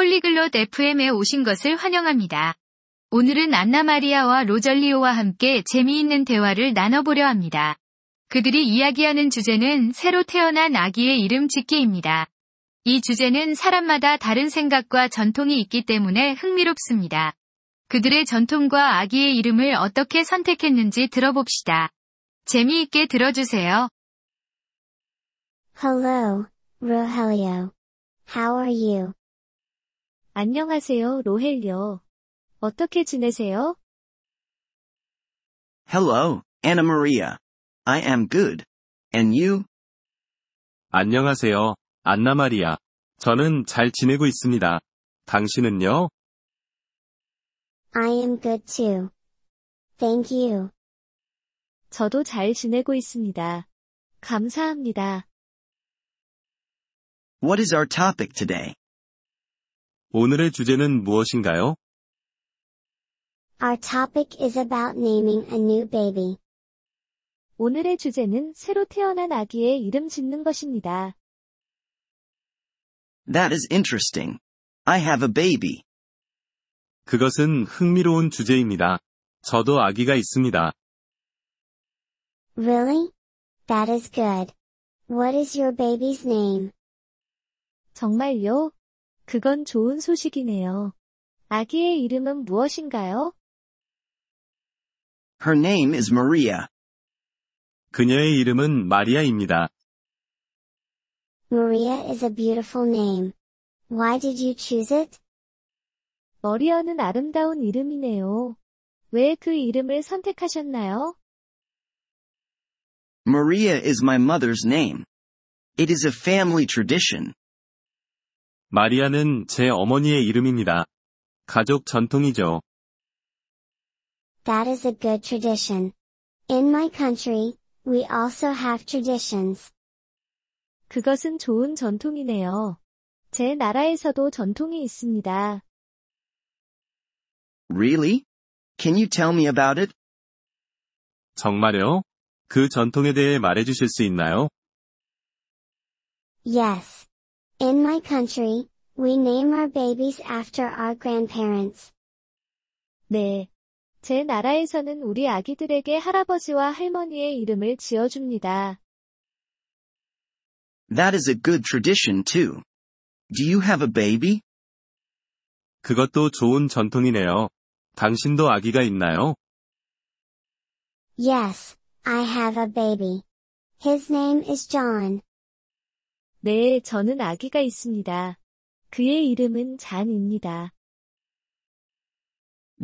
폴리글롯 FM에 오신 것을 환영합니다. 오늘은 안나마리아와 로절리오와 함께 재미있는 대화를 나눠보려 합니다. 그들이 이야기하는 주제는 새로 태어난 아기의 이름 짓기입니다. 이 주제는 사람마다 다른 생각과 전통이 있기 때문에 흥미롭습니다. 그들의 전통과 아기의 이름을 어떻게 선택했는지 들어봅시다. 재미있게 들어주세요. Hello, Rogelio. How are you? 안녕하세요, 로헬요. 어떻게 지내세요? Hello, Anna Maria. I am good. And you? 안녕하세요, 안나 마리아. 저는 잘 지내고 있습니다. 당신은요? I am good too. Thank you. 저도 잘 지내고 있습니다. 감사합니다. What is our topic today? 오늘의 주제는 무엇인가요? Our topic is about naming a new baby. 오늘의 주제는 새로 태어난 아기의 이름 짓는 것입니다. That is interesting. I have a baby. 그것은 흥미로운 주제입니다. 저도 아기가 있습니다. Really? That is good. What is your baby's name? 정말요? 그건 좋은 소식이네요. 아기의 이름은 무엇인가요? Her name is Maria. 그녀의 이름은 마리아입니다. Maria is a beautiful name. Why did you choose it? 머리아는 아름다운 이름이네요. 왜 그 이름을 선택하셨나요? Maria is my mother's name. It is a family tradition. 마리아는 제 어머니의 이름입니다. 가족 전통이죠. That is a good tradition. In my country, we also have traditions. 그것은 좋은 전통이네요. 제 나라에서도 전통이 있습니다. Really? Can you tell me about it? 정말요? 그 전통에 대해 말해주실 수 있나요? Yes. In my country, we name our babies after our grandparents. 네. 제 나라에서는 우리 아기들에게 할아버지와 할머니의 이름을 지어줍니다. That is a good tradition too. Do you have a baby? 그것도 좋은 전통이네요. 당신도 아기가 있나요? Yes, I have a baby. His name is John. 네, 저는 아기가 있습니다. 그의 이름은 잔입니다.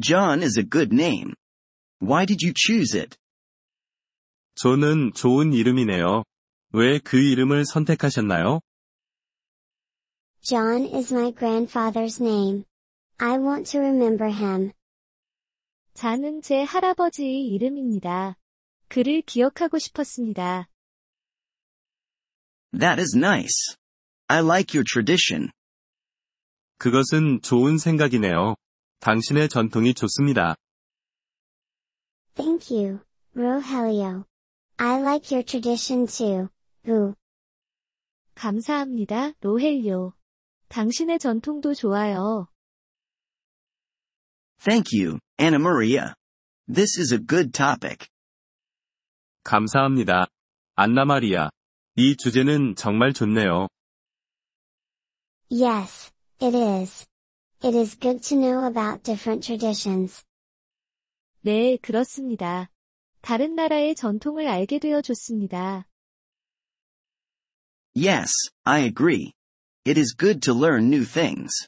John is a good name. Why did you choose it? 존은 좋은 이름이네요. 왜 그 이름을 선택하셨나요? John is my grandfather's name. I want to remember him. 잔은 제 할아버지의 이름입니다. 그를 기억하고 싶었습니다. That is nice. I like your tradition. 그것은 좋은 생각이네요. 당신의 전통이 좋습니다. Thank you, Rogelio. I like your tradition too. Boo. 감사합니다, 로헬요. 당신의 전통도 좋아요. Thank you, Anna Maria. This is a good topic. 감사합니다. 안나 마리아. 이 주제는 정말 좋네요. Yes, it is. It is good to know about different traditions. 네, 그렇습니다. 다른 나라의 전통을 알게 되어 좋습니다. Yes, I agree. It is good to learn new things.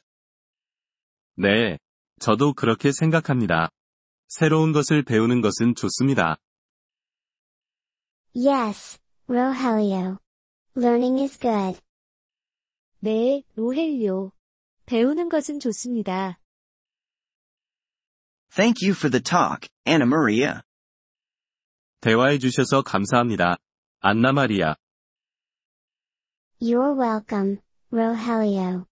네, 저도 그렇게 생각합니다. 새로운 것을 배우는 것은 좋습니다. Yes, Rogelio. Learning is good. 네, 로헬요. 배우는 것은 좋습니다. Thank you for the talk, Anna Maria. 대화해 주셔서 감사합니다. 안나 마리아. You're welcome, Rogelio.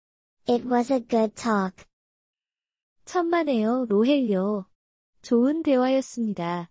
It was a good talk. 천만에요, 로헬요. 좋은 대화였습니다.